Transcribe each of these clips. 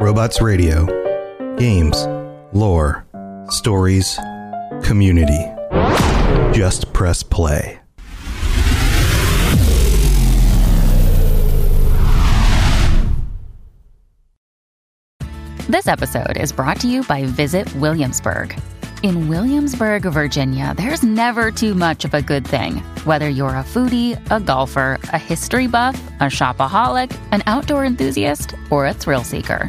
Robots Radio. Games, lore, stories, community. Just press play. This episode is brought to you by Visit Williamsburg. In Williamsburg, Virginia, there's never too much of a good thing. Whether you're a foodie, a golfer, a history buff, a shopaholic, an outdoor enthusiast, or a thrill seeker,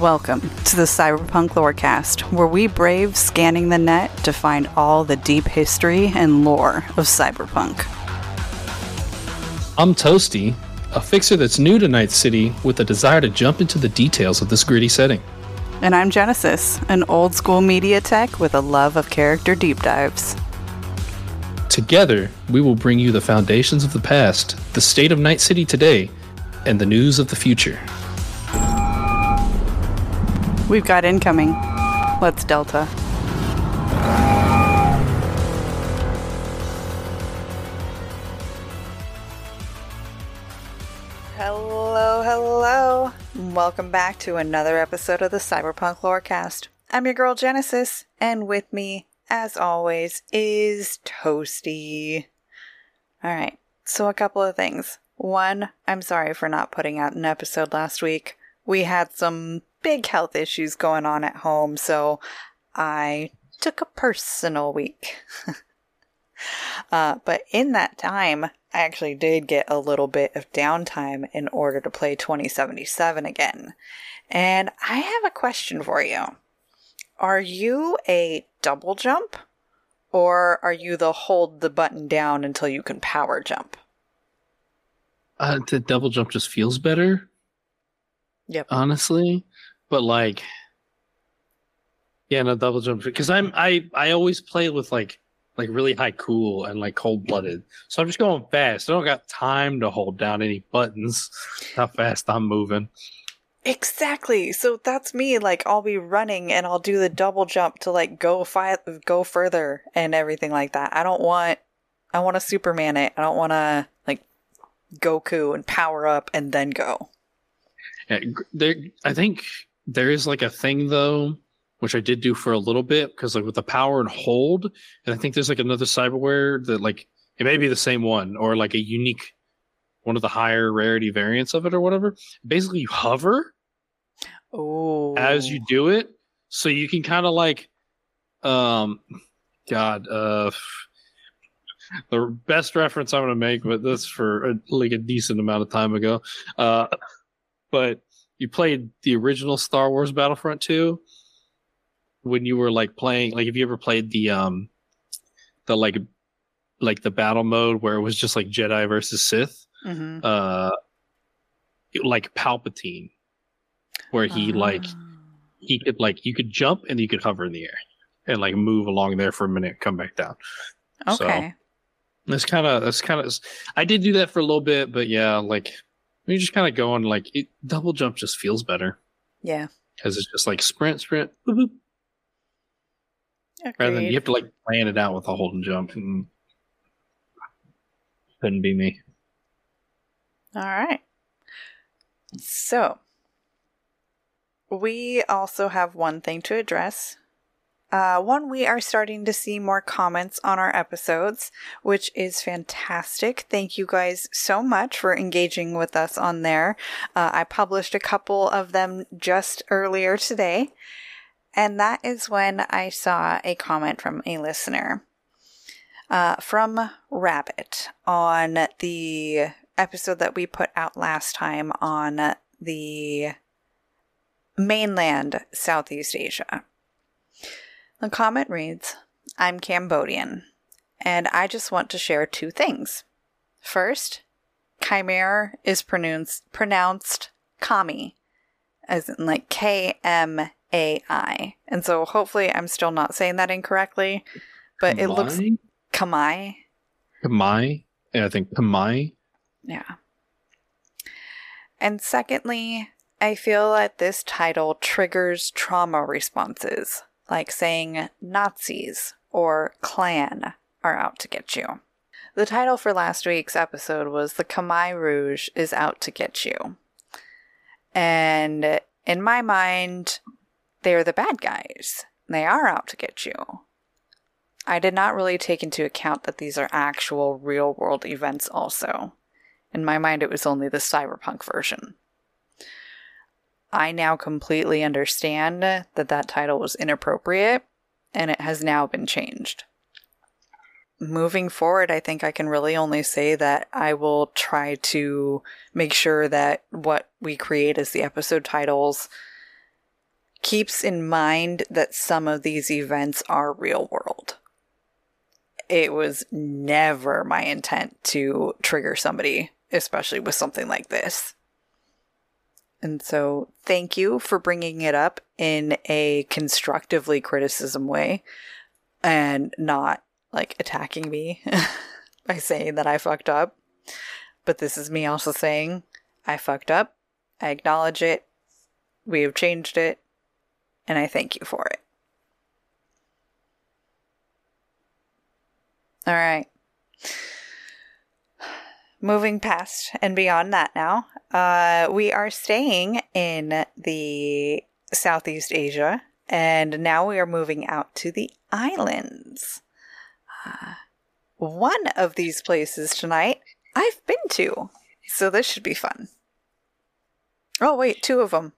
Welcome to the Cyberpunk Lorecast, where we brave scanning the net to find all the deep history and lore of cyberpunk. I'm Toastie, a fixer that's new to Night City with a desire to jump into the details of this gritty setting. And I'm Genesis, an old school media tech with a love of character deep dives. Together, we will bring you the foundations of the past, the state of Night City today, and the news of the future. We've got incoming. Let's Delta. Hello, hello. Welcome back to another episode of the Cyberpunk Lorecast. I'm your girl Genesis, and with me, as always, is Toastie. Alright, so a couple of things. One, I'm sorry for not putting out an episode last week. We had some big health issues going on at home, so I took a personal week. uh, but in that time, I actually did get a little bit of downtime in order to play 2077 again. And I have a question for you. Are you a double jump? Or are you the hold the button down until you can power jump? Uh, the double jump just feels better. Yep. Honestly, but like, yeah, no double jump because I'm I I always play with like like really high cool and like cold blooded. So I'm just going fast. I don't got time to hold down any buttons. How fast I'm moving. Exactly. So that's me. Like I'll be running and I'll do the double jump to like go fi- go further and everything like that. I don't want I want to Superman it. I don't want to like Goku and power up and then go. Yeah, there, I think there is like a thing though, which I did do for a little bit because like with the power and hold, and I think there's like another cyberware that like it may be the same one or like a unique one of the higher rarity variants of it or whatever. Basically, you hover Oh. as you do it, so you can kind of like, um, God, uh, the best reference I'm gonna make, but this for a, like a decent amount of time ago, uh, but you played the original Star Wars Battlefront 2 when you were like playing like have you ever played the um the like like the battle mode where it was just like Jedi versus Sith Mhm. uh like Palpatine where he like Ah. he could like you could jump and you could hover in the air and like move along there for a minute come back down so- Okay. that's kind of that's kind of I did do that for a little bit but yeah like you just kind of going like it, double jump just feels better yeah. because it's just like sprint, sprint, boop, boop, rather than you have to like plan it out with a hold and jump. And couldn't be me. All right. So, we also have one thing to address. Uh, one, we are starting to see more comments on our episodes, which is fantastic. Thank you guys so much for engaging with us on there. Uh, I published a couple of them just earlier today, and that is when I saw a comment from a listener uh, from Rabbit on the episode that we put out last time on the mainland Southeast Asia. The comment reads I'm Cambodian, and I just want to share two things. First, Khmer is pronounced, pronounced Kami, as in like K M A I. And so hopefully I'm still not saying that incorrectly, but it looks Kamai? Kamai. Kamai? Yeah, I think Kamai. Yeah. And secondly, I feel that this title triggers trauma responses, like saying Nazis or Klan are out to get you. The title for last week's episode was The Khmer Rouge is Out to Get You. And in my mind, they're the bad guys. They are out to get you. I did not really take into account that these are actual real world events, also. In my mind, it was only the cyberpunk version. I now completely understand that that title was inappropriate and it has now been changed. Moving forward, I think I can really only say that I will try to make sure that what we create as the episode titles keeps in mind that some of these events are real world. It was never my intent to trigger somebody, especially with something like this. And so, thank you for bringing it up in a constructively criticism way and not like attacking me by saying that I fucked up. But this is me also saying I fucked up. I acknowledge it. We have changed it. And I thank you for it. All right. Moving past and beyond that now, uh, we are staying in the Southeast Asia, and now we are moving out to the islands. Uh, one of these places tonight I've been to, so this should be fun. Oh, wait, two of them.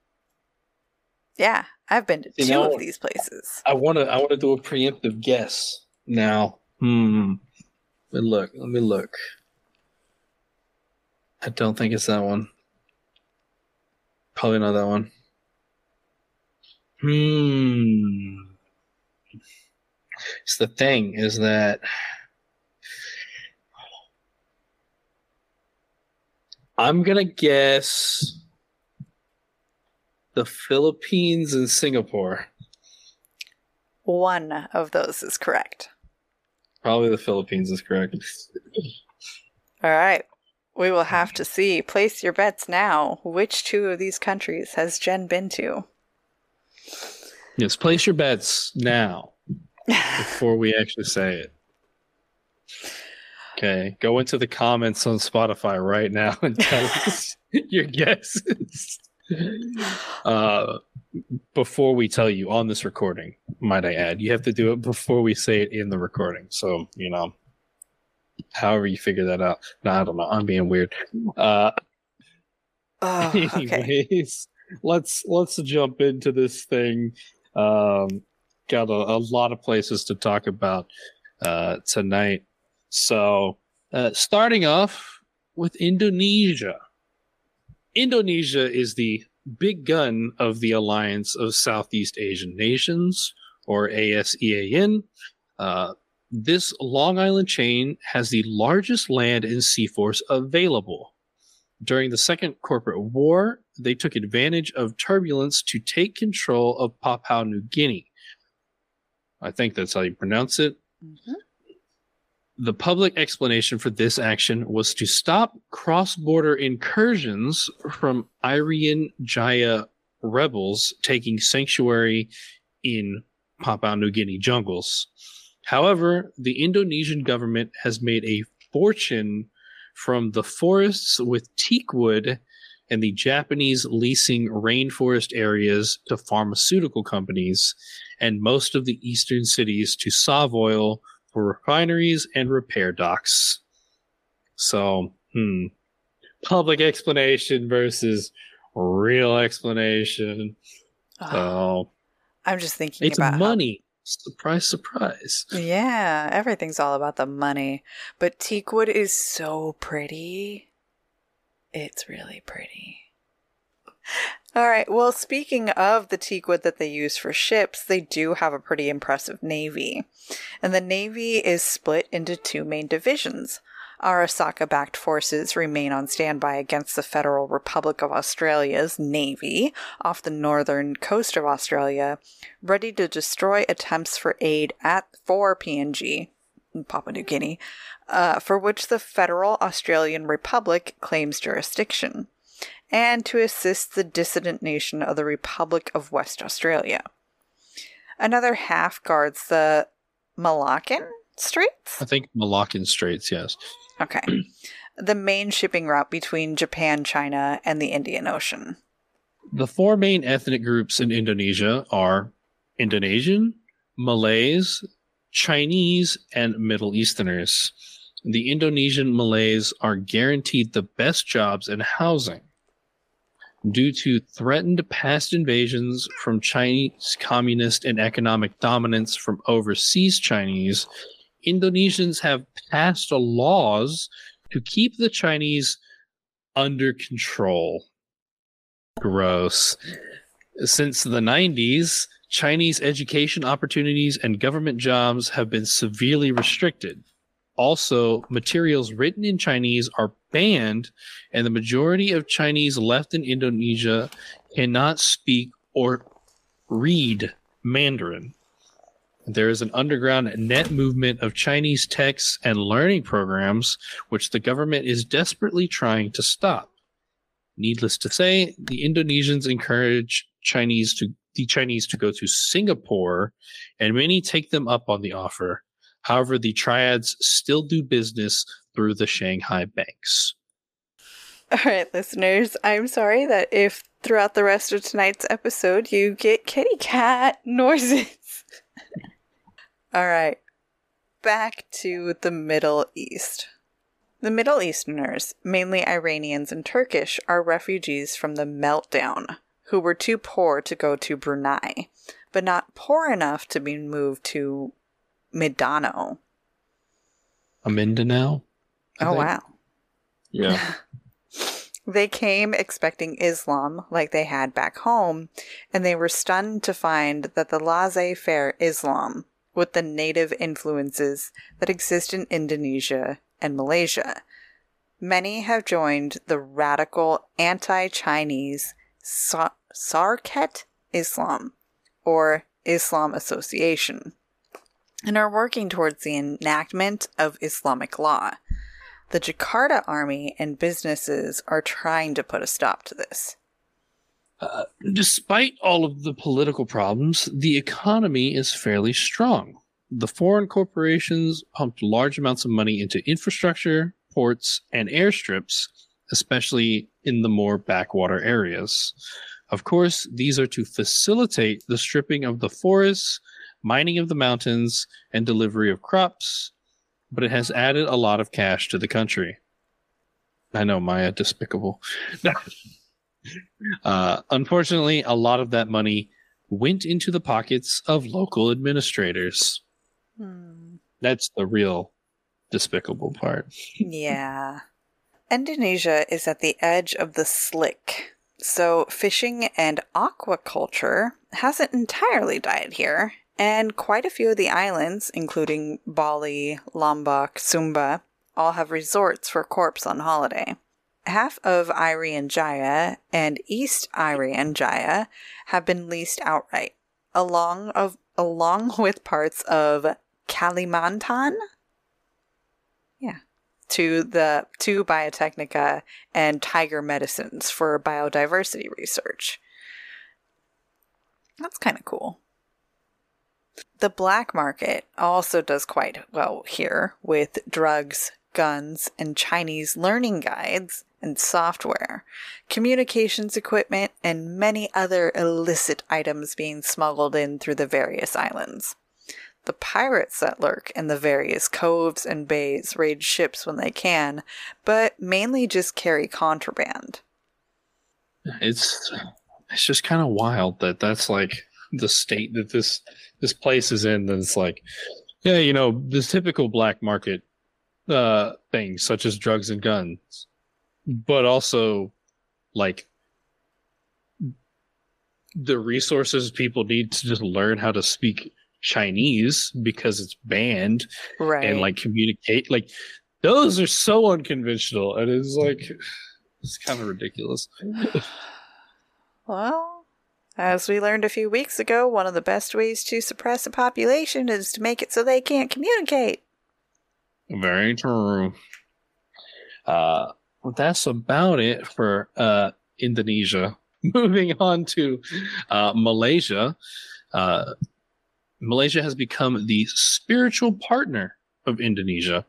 Yeah, I've been to You two of these places. I want to. I want to do a preemptive guess now. Hmm. Let me look. Let me look. I don't think it's that one. Probably not that one. Hmm. It's the thing is that I'm gonna guess the Philippines and Singapore. One of those is correct. Probably the Philippines is correct. All right. We will have to see. Place your bets now. Which two of these countries has Jenn been to? Yes, place your bets now before we actually say it. Okay, go into the comments on Spotify right now and tell us your guesses. Uh, before we tell you on this recording, might I add, you have to do it before we say it in the recording. So, you know, however you figure that out. No, I don't know. I'm being weird. Uh, Oh, okay. anyways let's let's jump into this thing um got a, a lot of places to talk about uh tonight so uh starting off with indonesia indonesia is the big gun of the alliance of southeast asian nations or asean uh this long island chain has the largest land and sea force available during the Second Corporate War, they took advantage of turbulence to take control of Papua New Guinea. I think that's how you pronounce it. Mhm. The public explanation for this action was to stop cross border incursions from Irian Jaya rebels taking sanctuary in Papua New Guinea jungles. However, the Indonesian government has made a fortune from the forests with teak wood and the Japanese leasing rainforest areas to pharmaceutical companies and most of the eastern cities to SovOil for refineries and repair docks. So, hmm. Public explanation versus real explanation. Oh, So, I'm just thinking it's about money. Surprise, surprise. yeah, everything's all about the money. But teakwood is so pretty. It's really pretty. All right. Well, speaking of the teakwood that they use for ships, they do have a pretty impressive navy. And the navy is split into two main divisions. Arasaka backed forces remain on standby against the Federal Republic of Australia's Navy off the northern coast of Australia, ready to destroy attempts for aid at for PNG, Papua New Guinea, uh, for which the Federal Australian Republic claims jurisdiction, and to assist the dissident nation of the Republic of West Australia. Another half guards the Malaccan Straits? I think Malaccan Straits, yes. Okay. the main shipping route between Japan, China, and the Indian Ocean. The four main ethnic groups in Indonesia are Indonesian, Malays, Chinese, and Middle Easterners. The Indonesian Malays are guaranteed the best jobs and housing. Due to threatened past invasions from Chinese communist and economic dominance from overseas Chinese, Indonesians have passed laws to keep the Chinese under control. Gross. Since the 90s, Chinese education opportunities and government jobs have been severely restricted. Also, materials written in Chinese are banned, and the majority of Chinese left in Indonesia cannot speak or read Mandarin. There is an underground net movement of Chinese texts and learning programs, which the government is desperately trying to stop. Needless to say, the Indonesians encourage Chinese to the Chinese to go to Singapore, and many take them up on the offer. However, the triads still do business through the Shanghai banks. All right, listeners, I'm sorry that if throughout the rest of tonight's episode you get kitty cat noises. All right, back to the Middle East. The Middle Easterners, mainly Iranians and Turkish, are refugees from the meltdown who were too poor to go to Brunei, but not poor enough to be moved to Mindanao. A Mindanao? I oh, think. wow. Yeah. they came expecting Islam like they had back home, and they were stunned to find that the laissez faire Islam with the native influences that exist in Indonesia and Malaysia. Many have joined the radical anti Chinese Sa- Sarekat Islam, or Islam Association, and are working towards the enactment of Islamic law. The Jakarta army and businesses are trying to put a stop to this. Uh, despite all of the political problems, the economy is fairly strong. The foreign corporations pumped large amounts of money into infrastructure, ports, and airstrips, especially in the more backwater areas. Of course, these are to facilitate the stripping of the forests, mining of the mountains, and delivery of crops, but it has added a lot of cash to the country. I know, Maya, despicable. Uh, unfortunately, a lot of that money went into the pockets of local administrators. Hmm. That's the real despicable part. yeah. Indonesia is at the edge of the slick, so fishing and aquaculture hasn't entirely died here, and quite a few of the islands, including Bali, Lombok, Sumba, all have resorts for corps on holiday half of Irian Jaya and East Irian Jaya have been leased outright, along of along with parts of Kalimantan. Yeah. To the to Biotechnica and Tiger Medicines for biodiversity research. That's kind of cool. The black market also does quite well here with drugs, guns, and Chinese learning guides and software, communications equipment, and many other illicit items being smuggled in through the various islands. The pirates that lurk in the various coves and bays raid ships when they can, but mainly just carry contraband. It's it's just kind of wild that that's like the state that this this place is in. That it's like, yeah, you know, this typical black market uh things such as drugs and guns but also like the resources people need to just learn how to speak Chinese because it's banned Right. and like communicate. Like those are so unconventional. and It is like it's kind of ridiculous. well, as we learned a few weeks ago, one of the best ways to suppress a population is to make it so they can't communicate. Very true. Uh, that's about it for uh, Indonesia. Moving on to uh, Malaysia. Uh, Malaysia has become the spiritual partner of Indonesia.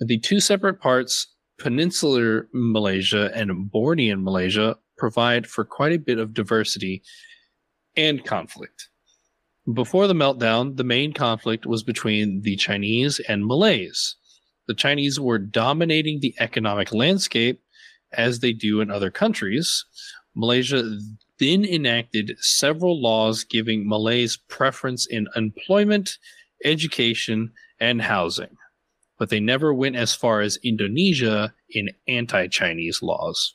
The two separate parts, peninsular Malaysia and Bornean Malaysia, provide for quite a bit of diversity and conflict. Before the meltdown, the main conflict was between the Chinese and Malays. The Chinese were dominating the economic landscape as they do in other countries. Malaysia then enacted several laws giving Malays preference in employment, education, and housing. But they never went as far as Indonesia in anti Chinese laws.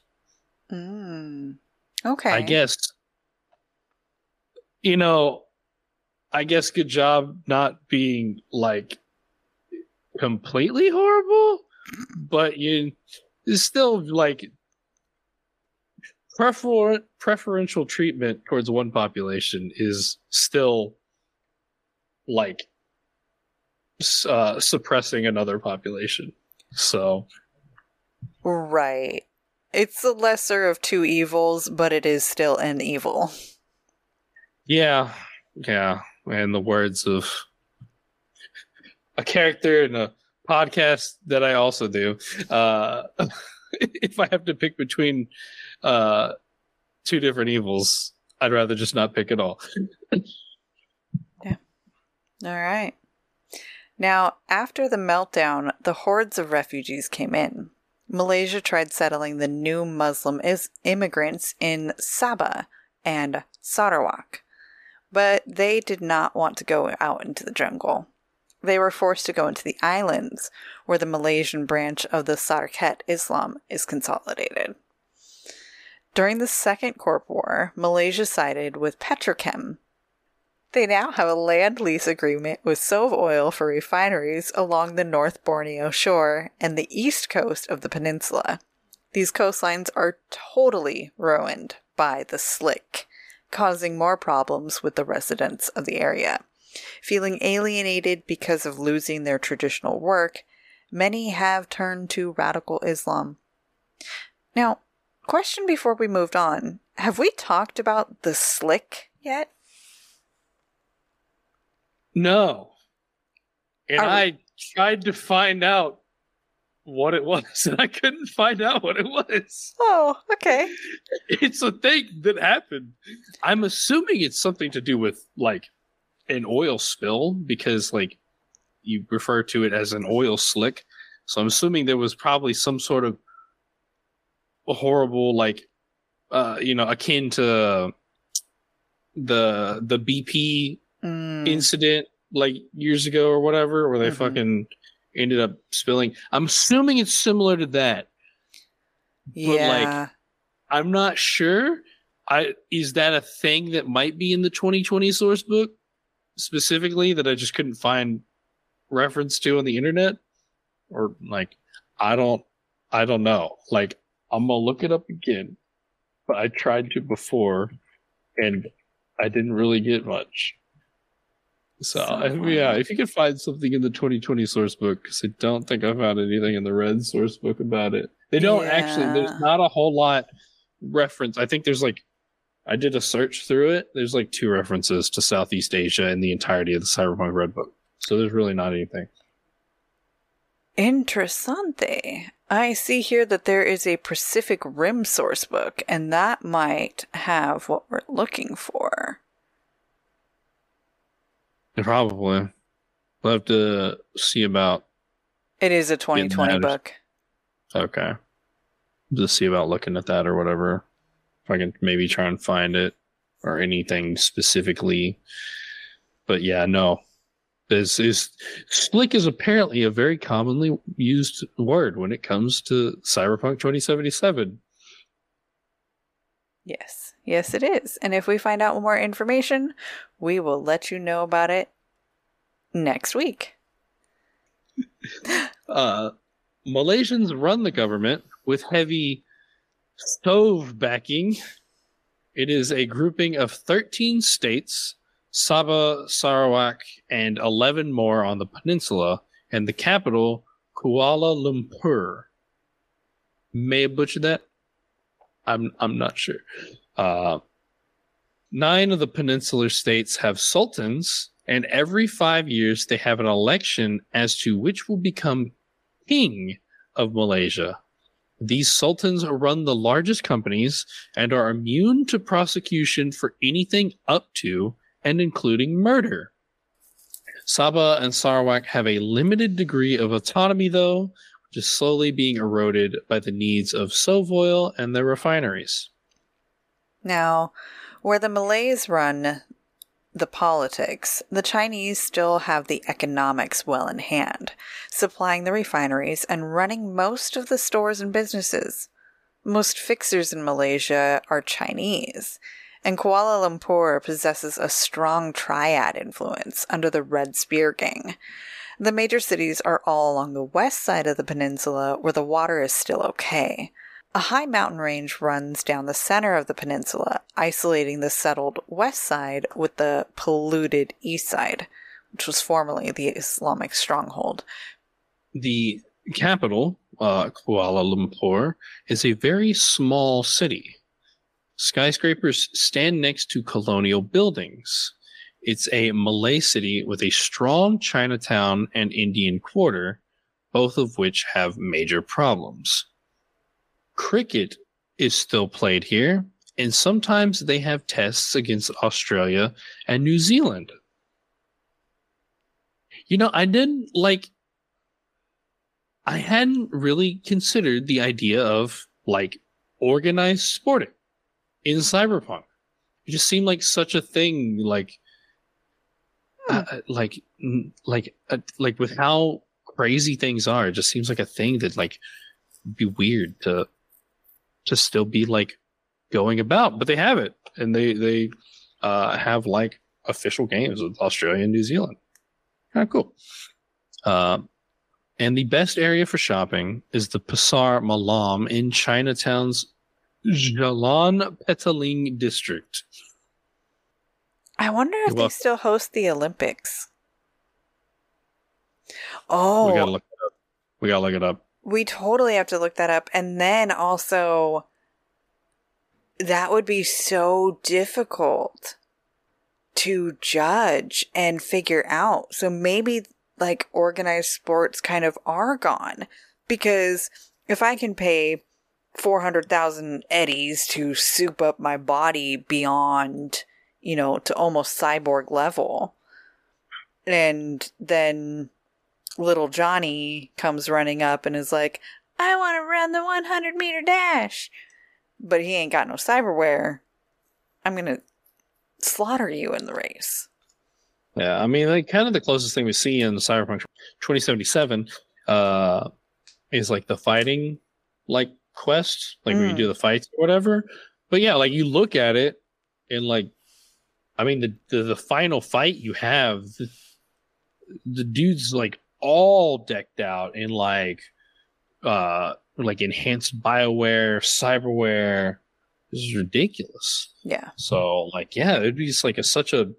Mm. Okay. I guess, you know, I guess good job not being like completely horrible, but you it's still like prefer preferential treatment towards one population is still like uh, suppressing another population. So Right. It's the lesser of two evils, but it is still an evil. Yeah, yeah. And the words of a character in a podcast that I also do. Uh, if I have to pick between uh, two different evils, I'd rather just not pick at all. Yeah. All right. Now, after the meltdown, the hordes of refugees came in. Malaysia tried settling the new Muslim is- immigrants in Sabah and Sarawak, but they did not want to go out into the jungle. They were forced to go into the islands, where the Malaysian branch of the Sarekat Islam is consolidated. During the Second Corp War, Malaysia sided with Petrochem, they now have a land lease agreement with SovOil for refineries along the North Borneo shore and the east coast of the peninsula. These coastlines are totally ruined by the slick, causing more problems with the residents of the area. Feeling alienated because of losing their traditional work, many have turned to radical Islam. Now, question before we moved on have we talked about the slick yet? No. And Are we- I tried to find out what it was, and I couldn't find out what it was. Oh, okay. It's a thing that happened. I'm assuming it's something to do with like an oil spill because like you refer to it as an oil slick. So I'm assuming there was probably some sort of horrible like uh you know akin to the the BP Mm, incident like years ago or whatever where they Mhm. fucking ended up spilling. I'm assuming it's similar to that. but, like, yeah. I'm not sure. I is that a thing that might be in the 2020 source book specifically that I just couldn't find reference to on the internet or like I don't I don't know. Like I'm gonna look it up again, but I tried to before and I didn't really get much. So, So yeah, if you could find something in the 2020 source book, because I don't think I found anything in the red source book about it. They don't actually. There's not a whole lot reference. I think there's like, I did a search through it. There's like two references to Southeast Asia in the entirety of the Cyberpunk Red Book. So there's really not anything. Interessante. I see here that there is a Pacific Rim source book, and that might have what we're looking for. Probably. We'll have to see about. It is a 2020 book. Okay. Just see about looking at that or whatever. If I can maybe try and find it or anything specifically. But yeah, no. This is slick is apparently a very commonly used word when it comes to Cyberpunk 2077. Yes. Yes, it is. And if we find out more information, we will let you know about it next week. Uh, Malaysians run the government with heavy stove backing. It is a grouping of 13 states, Sabah, Sarawak, and 11 more on the peninsula, and the capital, Kuala Lumpur. May have butchered that. I'm I'm not sure. Uh, nine of the peninsular states have sultans, and every five years they have an election as to which will become king of Malaysia. These sultans run the largest companies and are immune to prosecution for anything up to and including murder. Sabah and Sarawak have a limited degree of autonomy, though, which is slowly being eroded by the needs of SovOil and their refineries. Now, where the Malays run the politics, the Chinese still have the economics well in hand, supplying the refineries and running most of the stores and businesses. Most fixers in Malaysia are Chinese, and Kuala Lumpur possesses a strong triad influence under the Red Spear Gang. The major cities are all along the west side of the peninsula where the water is still okay. A high mountain range runs down the center of the peninsula, isolating the settled west side with the polluted east side, which was formerly the Islamic stronghold. The capital, uh, Kuala Lumpur, is a very small city. Skyscrapers stand next to colonial buildings. It's a Malay city with a strong Chinatown and Indian quarter, both of which have major problems cricket is still played here, and sometimes they have tests against Australia and New Zealand. You know, I didn't like, I hadn't really considered the idea of like organized sporting in Cyberpunk. It just seemed like such a thing, like, hmm. uh, like, like, uh, like with how crazy things are, it just seems like a thing that like be weird to to still be like going about, but they have it, and they they uh, have like official games with Australia and New Zealand. Kind of cool. Uh, and the best area for shopping is the Pasar Malam in Chinatown's Jalan Petaling district. I wonder if well, they still host the Olympics. Oh, we gotta look it up. We gotta look it up. We totally have to look that up. And then also, that would be so difficult to judge and figure out. So maybe like organized sports kind of are gone because if I can pay 400,000 eddies to soup up my body beyond, you know, to almost cyborg level, and then little Johnny comes running up and is like, I want to run the 100 meter dash. But he ain't got no cyberware. I'm going to slaughter you in the race. Yeah, I mean, like, kind of the closest thing we see in Cyberpunk 2077 uh, is like the fighting, like, quest, like mm. when you do the fights or whatever. But yeah, like, you look at it and, like, I mean, the, the, the final fight you have, the, the dude's like all decked out in like uh like enhanced bioware cyberware. This is ridiculous. Yeah. So like yeah it'd be just like a such a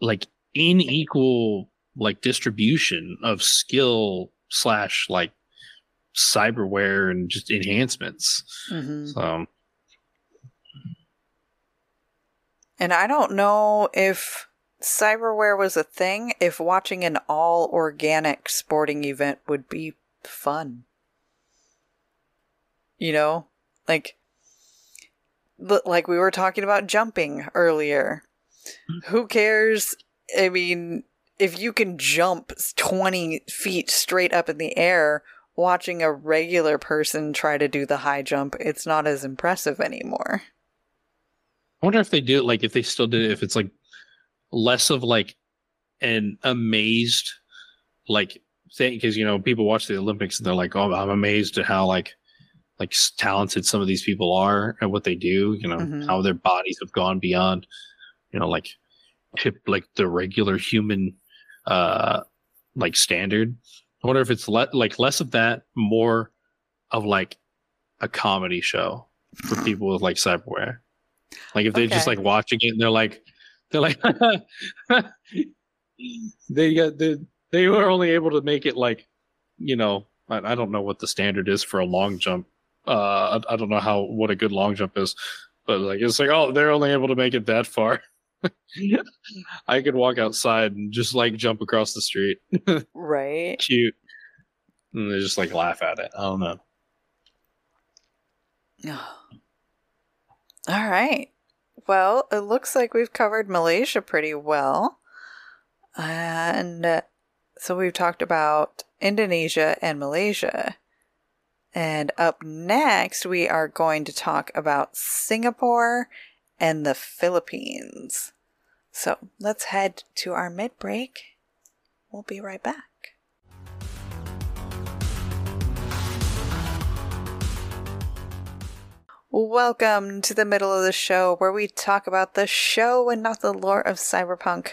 like unequal like distribution of skill slash like cyberware and just enhancements. Mm-hmm. so. And i don't know if cyberware was a thing, if watching an all organic sporting event would be fun. You know? Like like we were talking about jumping earlier. Mm-hmm. Who cares? I mean, if you can jump 20 feet straight up in the air, watching a regular person try to do the high jump, it's not as impressive anymore. I wonder if they do it like if they still do it, if it's like less of like an amazed like thing because you know people watch the Olympics and they're like, oh, I'm amazed at how like like talented some of these people are and what they do. You know Mhm. how their bodies have gone beyond, you know, like like the regular human, uh, like standard. I wonder if it's le- like less of that, more of like a comedy show for people with like cyberware. Like if they're just like watching it and they're like, they're like, they got they they were only able to make it like, you know, I, I don't know what the standard is for a long jump. Uh, I, I don't know how what a good long jump is, but like it's like oh they're only able to make it that far. I could walk outside and just like jump across the street. Right. Cute. And they just like laugh at it. I don't know. All right. Well, it looks like we've covered Malaysia pretty well. And uh, so we've talked about Indonesia and Malaysia. And up next, we are going to talk about Singapore and the Philippines. So let's head to our mid break. We'll be right back. Welcome to the middle of the show where we talk about the show and not the lore of cyberpunk.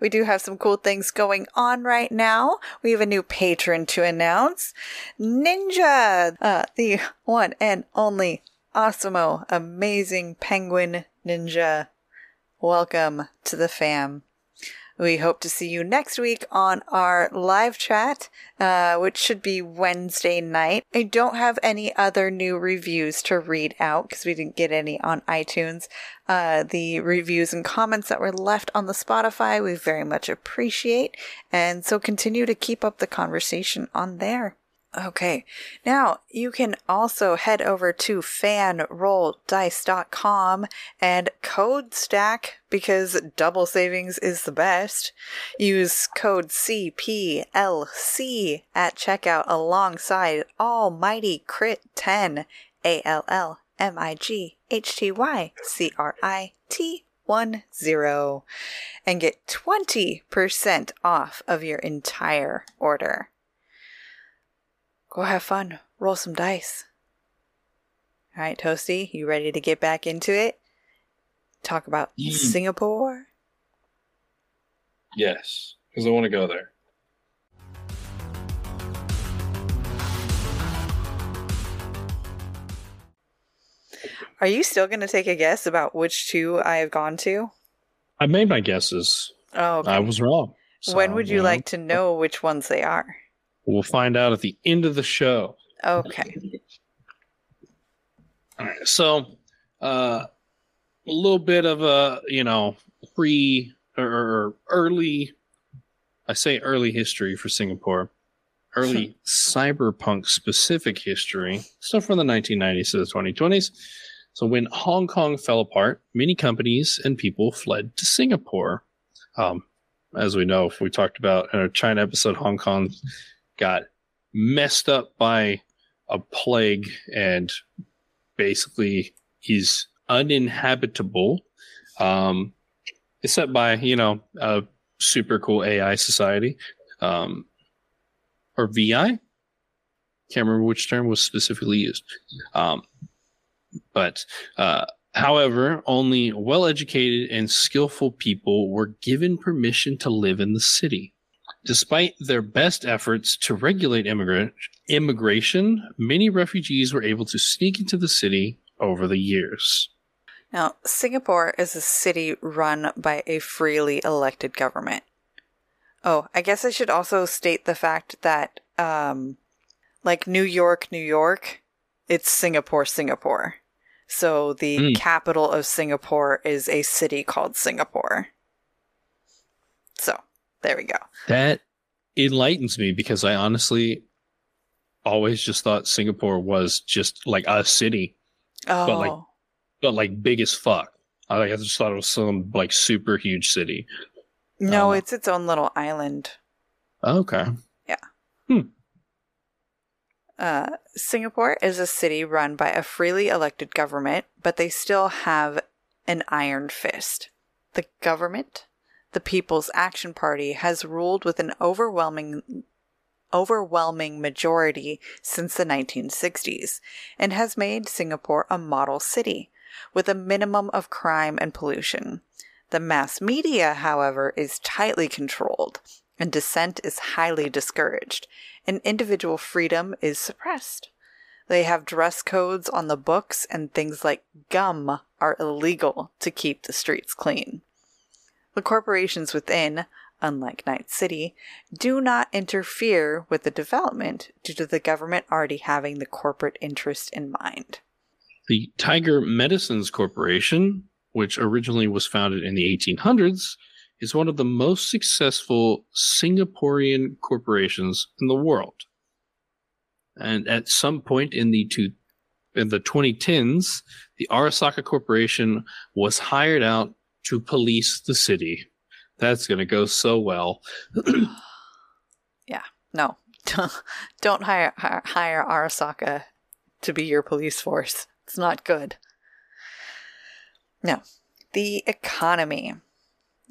We do have some cool things going on right now. We have a new patron to announce Ninja, uh, the one and only Osimo, amazing penguin ninja. Welcome to the fam. We hope to see you next week on our live chat, uh, which should be Wednesday night. I don't have any other new reviews to read out because we didn't get any on iTunes. Uh, the reviews and comments that were left on the Spotify, we very much appreciate. And so continue to keep up the conversation on there. Okay. Now, you can also head over to fanrolldice.com and code stack because double savings is the best. Use code CPLC at checkout alongside Almighty Crit 10 A L L M I G H T Y C R I T 10 and get 20% off of your entire order. Go have fun. Roll some dice. All right, Toastie, you ready to get back into it? Talk about Mm. Singapore? Yes, because I want to go there. Are you still going to take a guess about which two I have gone to? I made my guesses. Oh, okay. I was wrong. when So, would you know, like to know which ones they are? We'll find out at the end of the show. Okay. All right. So, uh, a little bit of a you know pre or, early, I say early history for Singapore, early cyberpunk specific history, stuff from the 1990s to the 2020s. So when Hong Kong fell apart, many companies and people fled to Singapore. Um, as we know, if we talked about in our China episode, Hong Kong got messed up by a plague and basically is uninhabitable um except by you know a super cool ai society um or vi can't remember which term was specifically used. Um but uh however only well-educated and skillful people were given permission to live in the city Despite their best efforts to regulate immigrant immigration, many refugees were able to sneak into the city over the years. Now, Singapore is a city run by a freely elected government. Oh, I guess I should also state the fact that, um, like New York, New York, it's Singapore, Singapore. So the Mm. capital of Singapore is a city called Singapore. So, there we go. That enlightens me because I honestly always just thought Singapore was just like a city, Oh, like- but like big as fuck. I, like, I just thought it was some like super huge city. no, oh. it's its own little island. Okay. Yeah. Hmm. Uh, Singapore is a city run by a freely elected government, but they still have an iron fist. The government, the People's Action Party, has ruled with an overwhelming overwhelming majority since the 1960s and has made Singapore a model city with a minimum of crime and pollution. The mass media, however, is tightly controlled and dissent is highly discouraged, and individual freedom is suppressed. They have dress codes on the books, and things like gum are illegal to keep the streets clean. The corporations within, unlike Night City, do not interfere with the development due to the government already having the corporate interest in mind. The Tiger Medicines Corporation, which originally was founded in the 1800s, is one of the most successful Singaporean corporations in the world. And at some point in the two, in the 2010s, the Arasaka Corporation was hired out to police the city. That's going to go so well. yeah, no. Don't hire, hire Arasaka to be your police force. It's not good. No. The economy.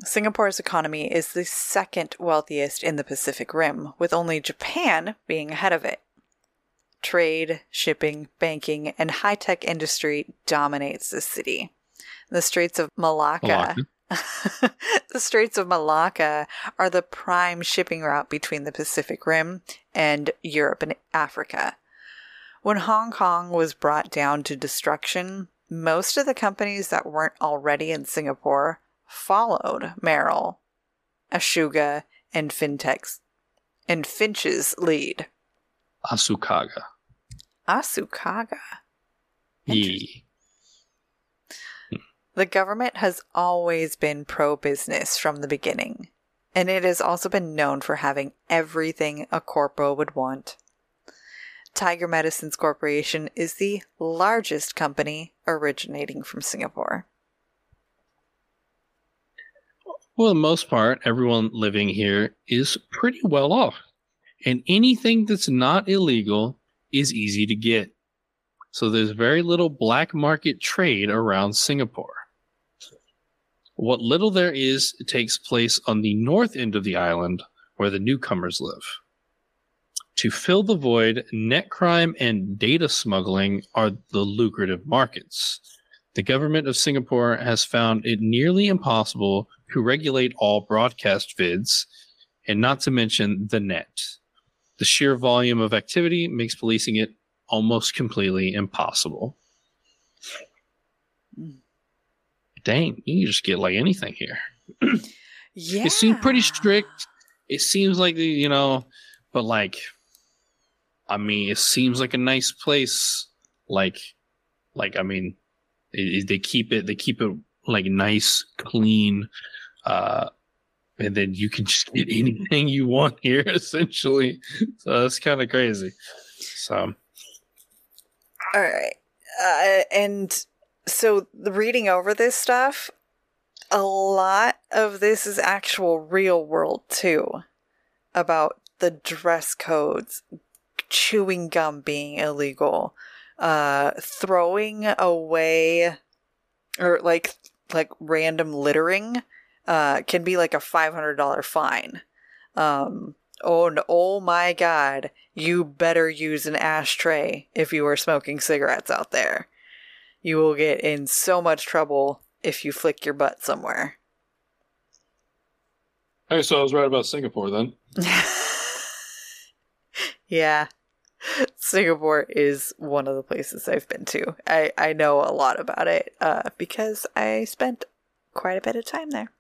Singapore's economy is the second wealthiest in the Pacific Rim, with only Japan being ahead of it. Trade, shipping, banking, and high tech industry dominates the city. The Straits of Malacca. Malacca. the Straits of Malacca are the prime shipping route between the Pacific Rim and Europe and Africa. When Hong Kong was brought down to destruction, most of the companies that weren't already in Singapore followed Merrill, Ashuga, and Fintech's and Finch's lead. Asukaga. Asukaga. Yeah. The government has always been pro business from the beginning, and it has also been known for having everything a corpo would want. Tiger Medicines Corporation is the largest company originating from Singapore. For the most part, everyone living here is pretty well off. And anything that's not illegal is easy to get. So there's very little black market trade around Singapore. What little there is takes place on the north end of the island where the newcomers live. To fill the void, net crime and data smuggling are the lucrative markets. The government of Singapore has found it nearly impossible to regulate all broadcast vids, and not to mention the net. The sheer volume of activity makes policing it almost completely impossible. Dang, you just get like anything here. yeah. It seems pretty strict. It seems like the, you know, but like, I mean, it seems like a nice place. Like, like I mean, it, it, they keep it, they keep it like nice, clean, uh, and then you can just get anything you want here, essentially. So that's kind of crazy. So, all right, uh, and so reading over this stuff, a lot of this is actual real world too, about the dress codes, chewing gum being illegal, uh, throwing away, or like like random littering uh, can be like a $500 fine. Um, oh, and oh my god, you better use an ashtray if you are smoking cigarettes out there. You will get in so much trouble if you flick your butt somewhere. Hey, so I was right about Singapore then. yeah. Singapore is one of the places I've been to. I, I know a lot about it uh, because I spent quite a bit of time there.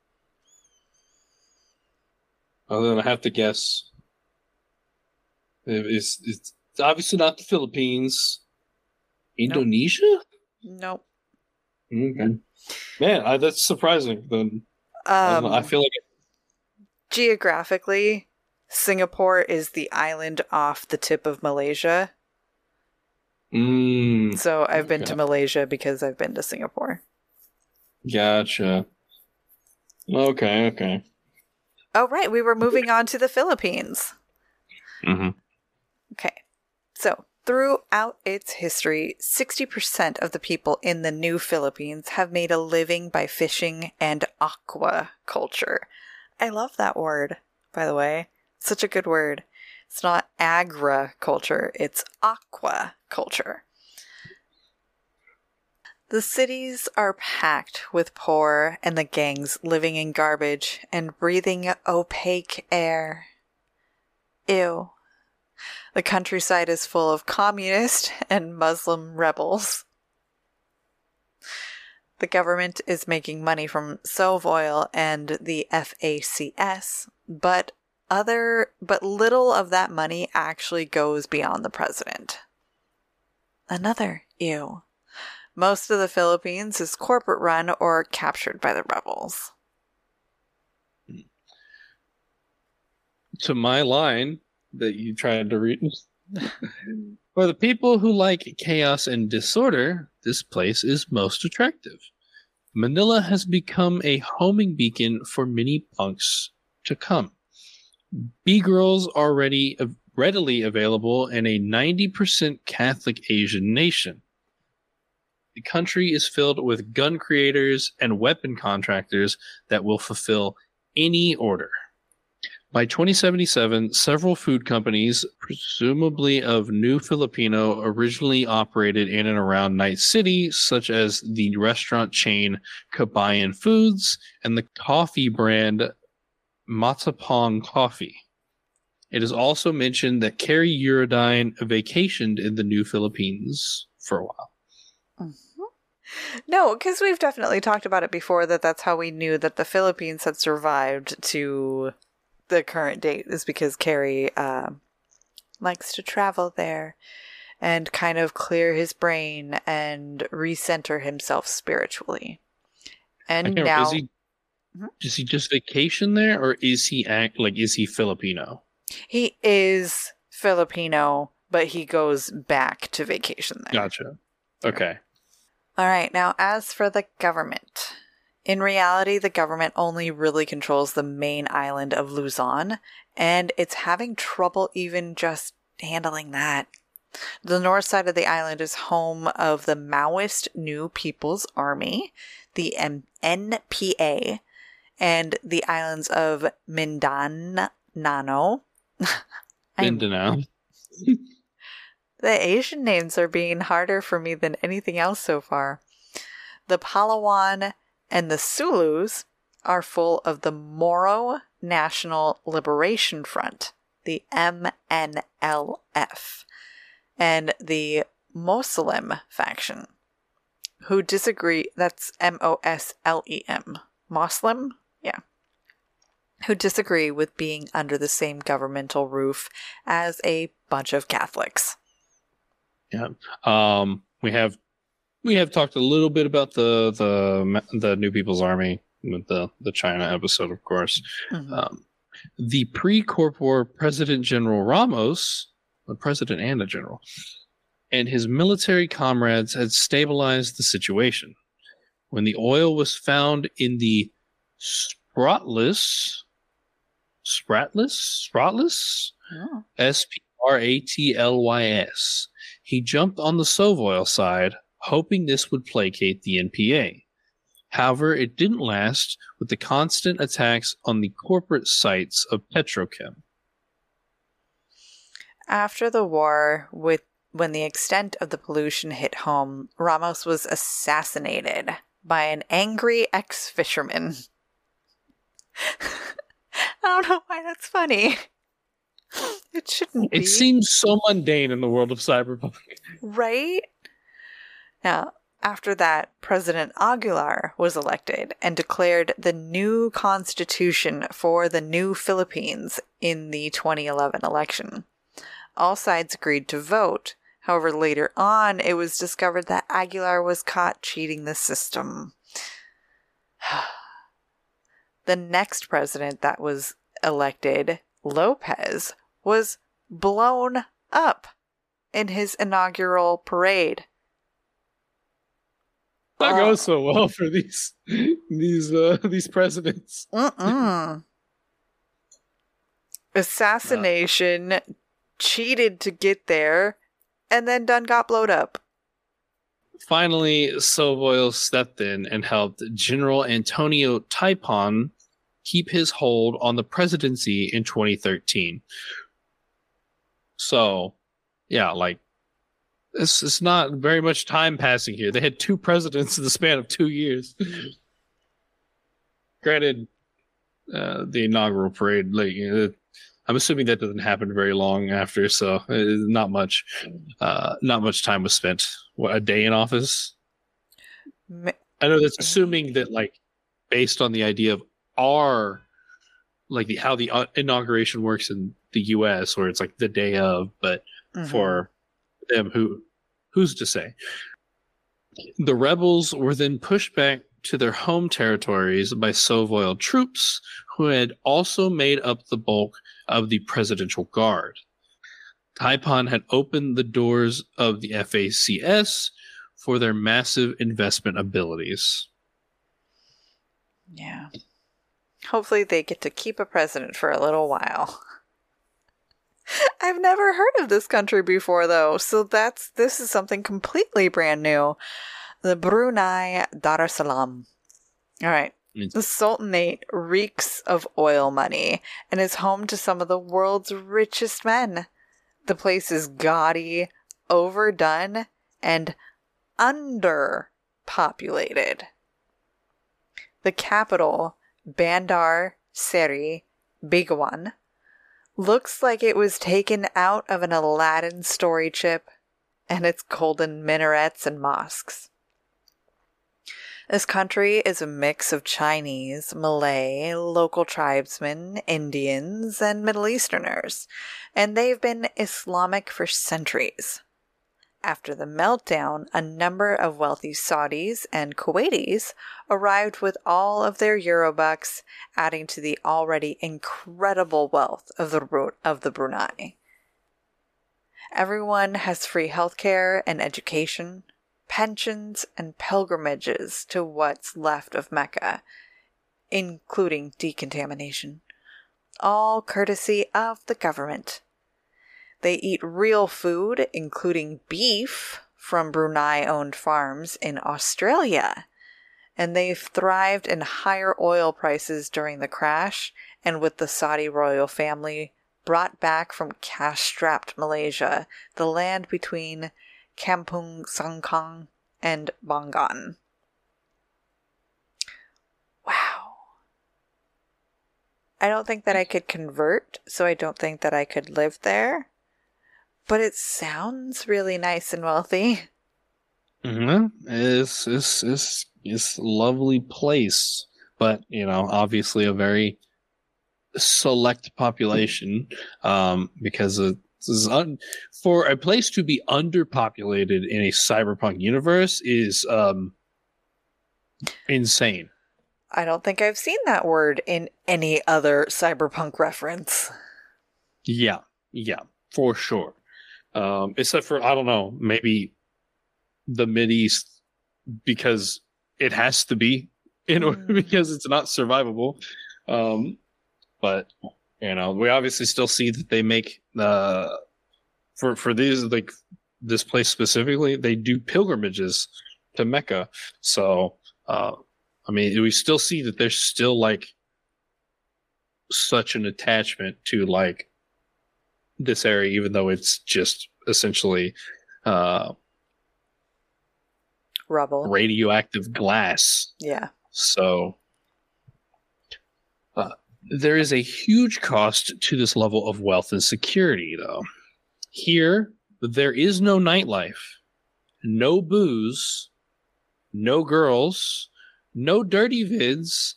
Well, then I have to guess. It's, it's obviously not the Philippines. Indonesia? Nope. Okay. Man, I, that's surprising. Then Um, I feel like geographically, Singapore is the island off the tip of Malaysia. Mm, So I've been to Malaysia because I've been to Singapore. gotcha. Okay, okay. Oh, right. We were moving on to the Philippines. Mm-hmm. Okay. So, throughout its history, 60% of the people in the new Philippines have made a living by fishing and aquaculture. I love that word, by the way. Such a good word. It's not agriculture, it's aquaculture. The cities are packed with poor and the gangs living in garbage and breathing opaque air. Ew. The countryside is full of communist and Muslim rebels. The government is making money from SovOil and the FACS, but other but little of that money actually goes beyond the president. Another ew. Most of the Philippines is corporate run or captured by the rebels. To my line that you tried to read. For the people who like chaos and disorder, this place is most attractive. Manila has become a homing beacon for many punks to come. B girls already readily available in a 90% Catholic Asian nation. The country is filled with gun creators and weapon contractors that will fulfill any order. By 2077, several food companies, presumably of New Filipino, originally operated in and around Night City, such as the restaurant chain Kabayan Foods and the coffee brand Matapong Coffee. It is also mentioned that Kerry Eurodyne vacationed in the New Philippines for a while. Mm-hmm. No, because we've definitely talked about it before that that's how we knew that the Philippines had survived to the current date is because Kerry uh, likes to travel there and kind of clear his brain and recenter himself spiritually. And now, is he, mm-hmm. does he just vacation there, or is he act like is he Filipino? He is Filipino, but he goes back to vacation there. Gotcha. Okay. All right. Now, as for the government, in reality, the government only really controls the main island of Luzon, and it's having trouble even just handling that. The north side of the island is home of the Maoist New People's Army, the M- NPA, and the islands of Mindanao. Mindanao. the Asian names are being harder for me than anything else so far. The Palawan and the Sulus are full of the Moro National Liberation Front, the MNLF, and the Moslem faction, who disagree. That's M O S L E M. Moslem? Yeah. Who disagree with being under the same governmental roof as a bunch of Catholics. Yeah. Um, we have we have talked a little bit about the the the New People's Army with the the China episode, of course. Mm-hmm. Um, the pre-corp President General Ramos, the president and a general, and his military comrades had stabilized the situation. When the oil was found in the Spratless, Spratless, Spratless, oh. S P R A T L Y S, he jumped on the SovOil side hoping this would placate the NPA. However, it didn't last with the constant attacks on the corporate sites of Petrochem. After the war, with when the extent of the pollution hit home, Ramos was assassinated by an angry ex-fisherman. I don't know why that's funny. It shouldn't be. It seems so mundane in the world of cyberpunk. Right? Now, after that, President Aguilar was elected and declared the new constitution for the new Philippines in the 2011 election. All sides agreed to vote. However, later on, it was discovered that Aguilar was caught cheating the system. the next president that was elected, Lopez, was blown up in his inaugural parade that goes so well for these these uh, these presidents. Mm-mm. Assassination, uh, cheated to get there, and then done got blowed up. Finally, SovOil stepped in and helped General Antonio Taipon keep his hold on the presidency in 2013. So, yeah, like it's it's not very much time passing here. They had two presidents in the span of two years. Granted, uh, the inaugural parade, like you know, I'm assuming that doesn't happen very long after, so uh, not much, uh, not much time was spent. What a day in office. I know that's assuming that, like, based on the idea of our, like the how the uh, inauguration works in the U.S., where it's like the day of, but mm-hmm. for them, who who's to say? The rebels were then pushed back to their home territories by Soviet troops who had also made up the bulk of the presidential guard. Taipan had opened the doors of the FACS for their massive investment abilities. Yeah. Hopefully they get to keep a president for a little while. I've never heard of this country before though, so that's this is something completely brand new the Brunei Darussalam. All right. Hmm. The Sultanate reeks of oil money and is home to some of the world's richest men. The place is gaudy, overdone, and underpopulated. The capital, Bandar Seri Begawan, looks like it was taken out of an Aladdin story chip, and its golden minarets and mosques. This country is a mix of Chinese, Malay, local tribesmen, Indians, and Middle Easterners, and they've been Islamic for centuries. After the meltdown, a number of wealthy Saudis and Kuwaitis arrived with all of their Eurobucks, adding to the already incredible wealth of the, of the Brunei. Everyone has free healthcare and education, pensions, and pilgrimages to what's left of Mecca, including decontamination, all courtesy of the government. They eat real food, including beef from Brunei owned farms in Australia. And they've thrived in higher oil prices during the crash and with the Saudi royal family brought back from cash strapped Malaysia, the land between Kampung Sangkang, and Bangan. Wow. I don't think that I could convert, so I don't think that I could live there. But it sounds really nice and wealthy. Mm-hmm. It's it's it's it's a lovely place, but you know, obviously a very select population, um, because of is un- for a place to be underpopulated in a cyberpunk universe is um insane. I don't think I've seen that word in any other cyberpunk reference. Yeah, yeah, for sure. Um, except for I don't know, maybe the Mid East because it has to be in order mm. because it's not survivable. Um, but you know, we obviously still see that they make uh, for for these like this place specifically, they do pilgrimages to Mecca. So, uh, I mean, we still see that there's still like such an attachment to like this area, even though it's just essentially uh, rubble, radioactive glass. Yeah. So, uh, there is a huge cost to this level of wealth and security, though. Here, there is no nightlife, no booze, no girls, no dirty vids,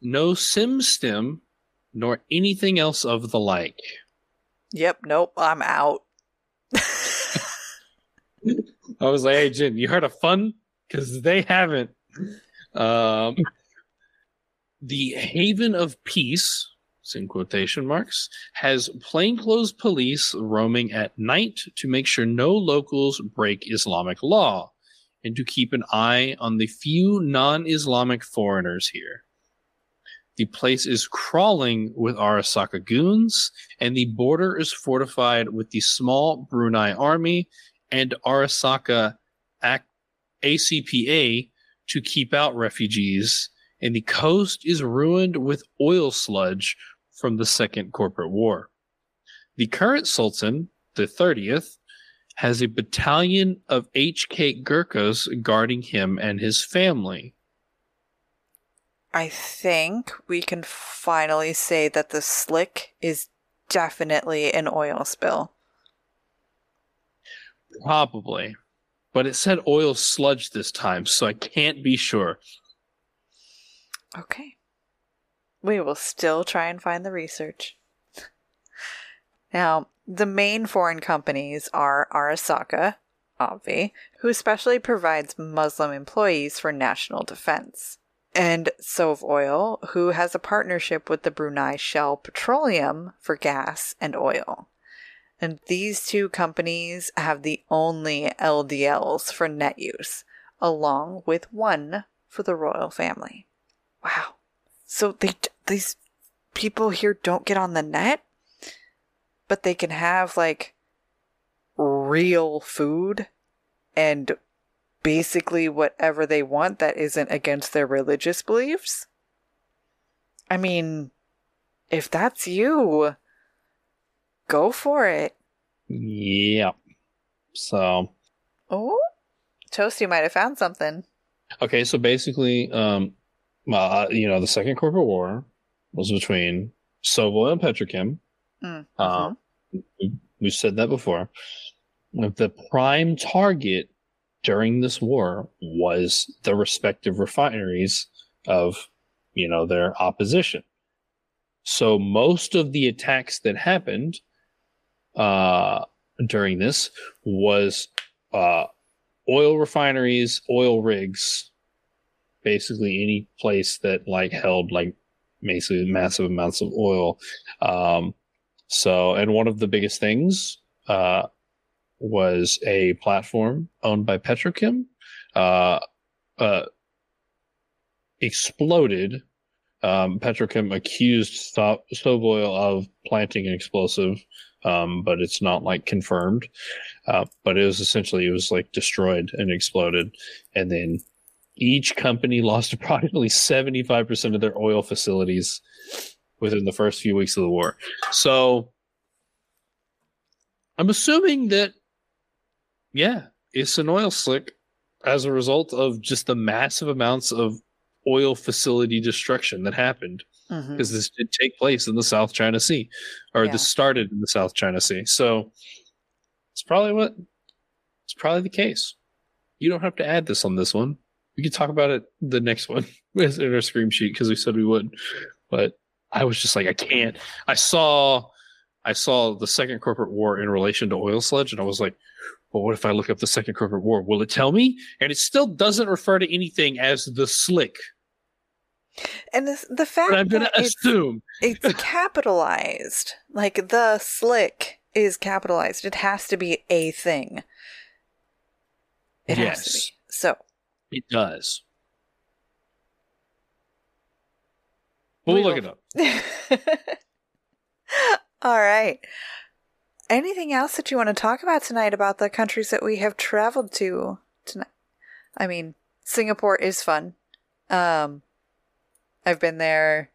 no sim stim, nor anything else of the like. Yep, nope, I'm out. I was like, hey, Jenn, you heard of fun? Because they haven't. Um, the Haven of Peace, in quotation marks, has plainclothes police roaming at night to make sure no locals break Islamic law and to keep an eye on the few non Islamic foreigners here. The place is crawling with Arasaka goons, and the border is fortified with the small Brunei army and Arasaka ACPA to keep out refugees and the coast is ruined with oil sludge from the Second Corporate War. The current Sultan, the 30th, has a battalion of HK Gurkhas guarding him and his family. I think we can finally say that the slick is definitely an oil spill. Probably. But it said oil sludge this time, so I can't be sure. Okay. We will still try and find the research. Now, the main foreign companies are Arasaka, Obvi, who especially provides Muslim employees for national defense, and SovOil, who has a partnership with the Brunei Shell Petroleum for gas and oil. And these two companies have the only LDLs for net use, along with one for the royal family. Wow. So they these people here don't get on the net, but they can have like real food and basically whatever they want that isn't against their religious beliefs. I mean, if that's you, go for it. Yep. So, Oh, Toastie might have found something. okay, so basically, um, uh, you know, the Second Corporate War was between SovOil and Petrochem. Mm, Um, we- We've said that before. The prime target during this war was the respective refineries of, you know, their opposition. So most of the attacks that happened uh, during this was uh, oil refineries, oil rigs, basically any place that like held like basically massive amounts of oil. Um, so, and one of the biggest things uh, was a platform owned by Petrochem, uh, uh, exploded. Um, Petrochem accused Sto- Stovoil of planting an explosive, um, but it's not like confirmed. Uh, but it was essentially it was like destroyed and exploded, and then each company lost approximately seventy five percent of their oil facilities within the first few weeks of the war. So I'm assuming that, yeah, it's an oil slick as a result of just the massive amounts of oil facility destruction that happened mm-hmm. because this did take place in the South China Sea, or Yeah. this started in the South China Sea. So it's probably what it's probably the case. You don't have to add this on this one. We could talk about it the next one in our scream sheet because we said we would. But I was just like, I can't. I saw, I saw the Second Corporate War in relation to oil sludge, and I was like, well, what if I look up the Second Corporate War? Will it tell me? And it still doesn't refer to anything as the slick. And this, the fact But I'm going to assume it's capitalized, like the slick is capitalized. It has to be a thing. It has to Yes. be. So it does. We'll We look it up. All right. Anything else that you want to talk about tonight about the countries that we have traveled to tonight? I mean, Singapore is fun. Um, I've been there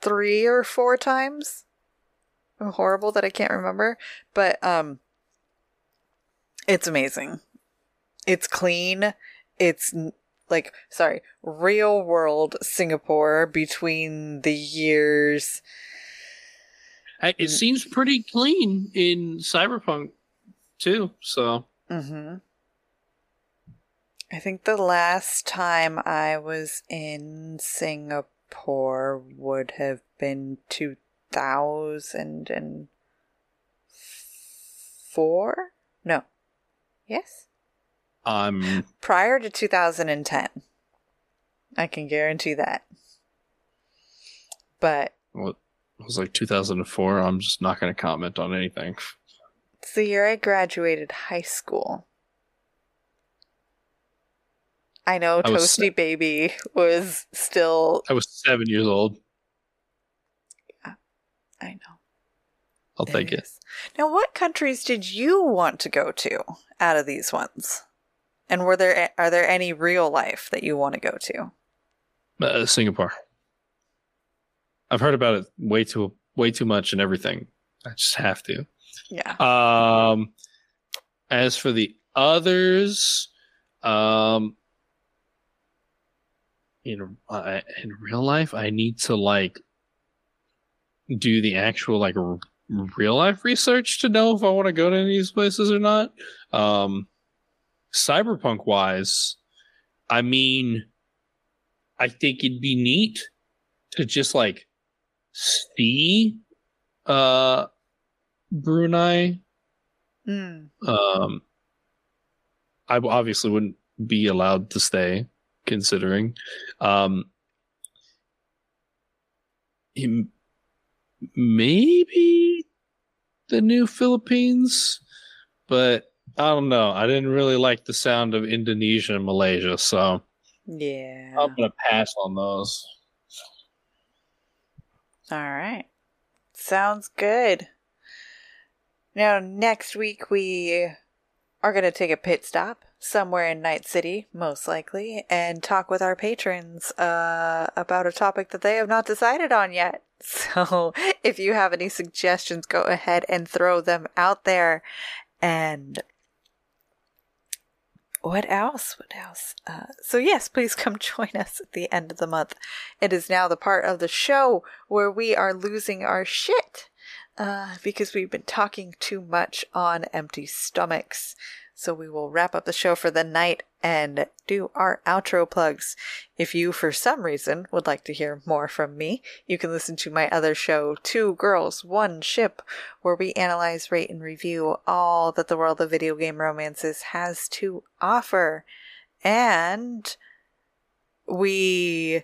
three or four times. I'm horrible that I can't remember, but um, it's amazing. It's clean. It's like sorry, real world Singapore between the years. I- It seems pretty clean in Cyberpunk too. So Mm-hmm. I think the last time I was in Singapore would have been 2004? No. Yes? I'm Prior to 2010. I can guarantee that. But what it was like 2004. I'm just not going to comment on anything. it's the year I graduated high school. I know I Toastie Baby was still. I was seven years old. Yeah, I know. I'll take it. is. Now, what countries did you want to go to out of these ones? And were there are there any real life that you want to go to? Uh, Singapore. I've heard about it way too way too much and everything, I just have to. Yeah. Um, as for the others, um, in uh, in real life, I need to like do the actual like r- real life research to know if I want to go to any of these places or not. Um, cyberpunk wise, I mean, I think it'd be neat to just like see uh Brunei Mm. um, I obviously wouldn't be allowed to stay, considering. Um, him, maybe the new Philippines, but I don't know. I didn't really like the sound of Indonesia and Malaysia, so Yeah. I'm gonna pass on those. All right. Sounds good. Now, next week we are going to take a pit stop somewhere in Night City, most likely, and talk with our patrons uh, about a topic that they have not decided on yet. So, if you have any suggestions, go ahead and throw them out there. And what else? What else? Uh, so, yes, please come join us at the end of the month. It is now the part of the show where we are losing our shit uh, because we've been talking too much on empty stomachs. So, we will wrap up the show for the night and do our outro plugs. If you, for some reason, would like to hear more from me, you can listen to my other show, Two Girls, One Ship, where we analyze, rate, and review all that the world of video game romances has to offer. And we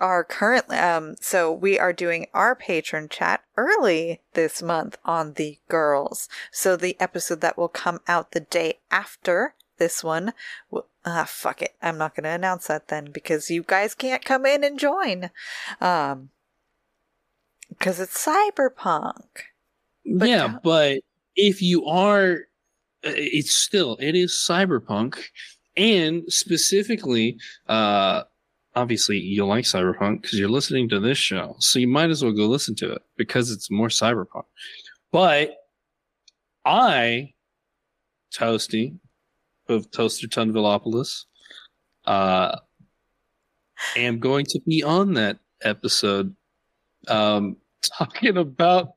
are currently, um, so we are doing our patron chat early this month on the girls. So the episode that will come out the day after this one, will, ah, fuck it. I'm not going to announce that then because you guys can't come in and join. Um, because it's cyberpunk. But yeah, but if you are, uh, it's still it is cyberpunk, and specifically, uh, obviously you'll like cyberpunk because you're listening to this show, so you might as well go listen to it because it's more cyberpunk. But I, Toastie, of Toaster Tunvillopolis, uh, am going to be on that episode, um, talking about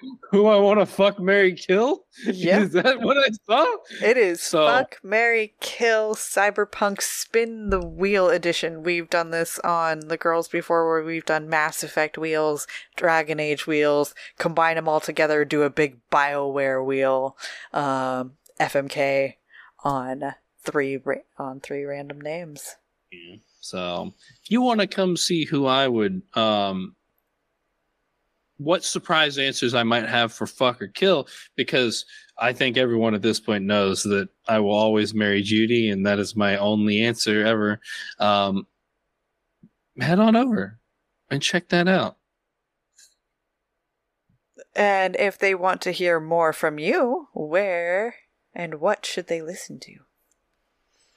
who I want to fuck, Mary kill. Yep. Is that what I saw? It is So- Fuck, Mary, Kill, Cyberpunk Spin the Wheel edition. We've done this on the girls before where we've done Mass Effect wheels, Dragon Age wheels, combine them all together, do a big BioWare wheel, um, FMK on three ra- on three random names. Yeah. So if you want to come see who I would, um, what surprise answers I might have for fuck or kill, because I think everyone at this point knows that I will always marry Judy, and that is my only answer ever. Um, head on over and check that out. And if they want to hear more from you, where and what should they listen to?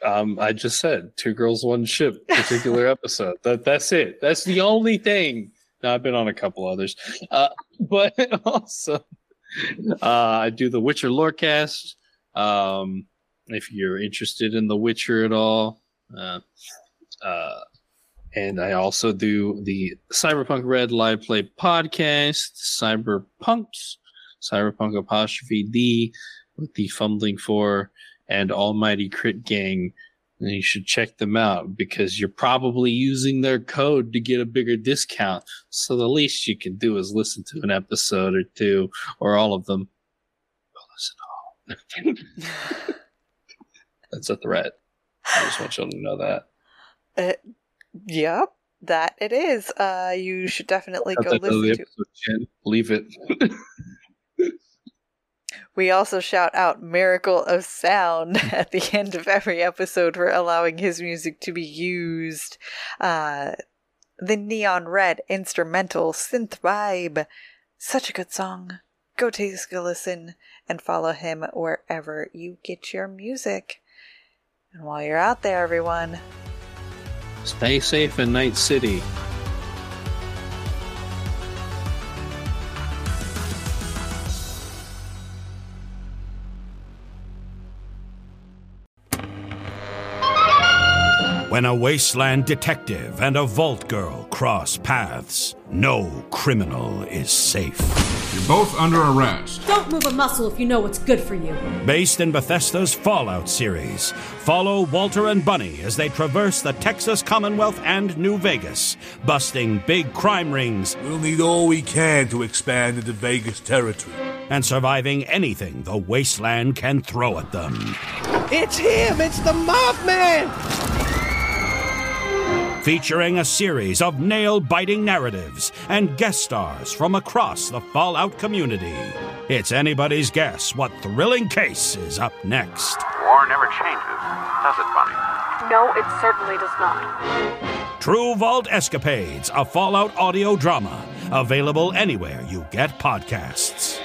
Um, I just said two girls, one ship, particular episode. That that's it. That's the only thing. Now, I've been on a couple others, uh, but also uh, I do the Witcher lorecast. Um, if you're interested in the Witcher at all, uh, uh, and I also do the Cyberpunk Red Live Play podcast, Cyberpunks, Cyberpunk apostrophe D, with the fumbling for and Almighty Crit Gang. And you should check them out because you're probably using their code to get a bigger discount. So the least you can do is listen to an episode or two or all of them. Oh, listen all. That's a threat. I just want y'all to know that. Uh, yep, that it is. Uh, you should definitely That's go the end of the listen to. Jenn. Leave it. We also shout out Miracle of Sound at the end of every episode for allowing his music to be used. Uh, the Neon Red instrumental synth vibe. Such a good song. Go take a listen and follow him wherever you get your music. And while you're out there, everyone, Stay safe in Night City. When a wasteland detective and a vault girl cross paths, no criminal is safe. You're both under arrest. Don't move a muscle if you know what's good for you. Based in Bethesda's Fallout series, follow Walter and Bunny as they traverse the Texas Commonwealth and New Vegas, busting big crime rings We'll need all we can to expand into Vegas territory. and surviving anything the wasteland can throw at them. It's him! It's the Mothman! Featuring a series of nail biting narratives and guest stars from across the Fallout community. It's anybody's guess what thrilling case is up next. War never changes, does it, Bunny? No, it certainly does not. True Vault Escapades, a Fallout audio drama. Available anywhere you get podcasts.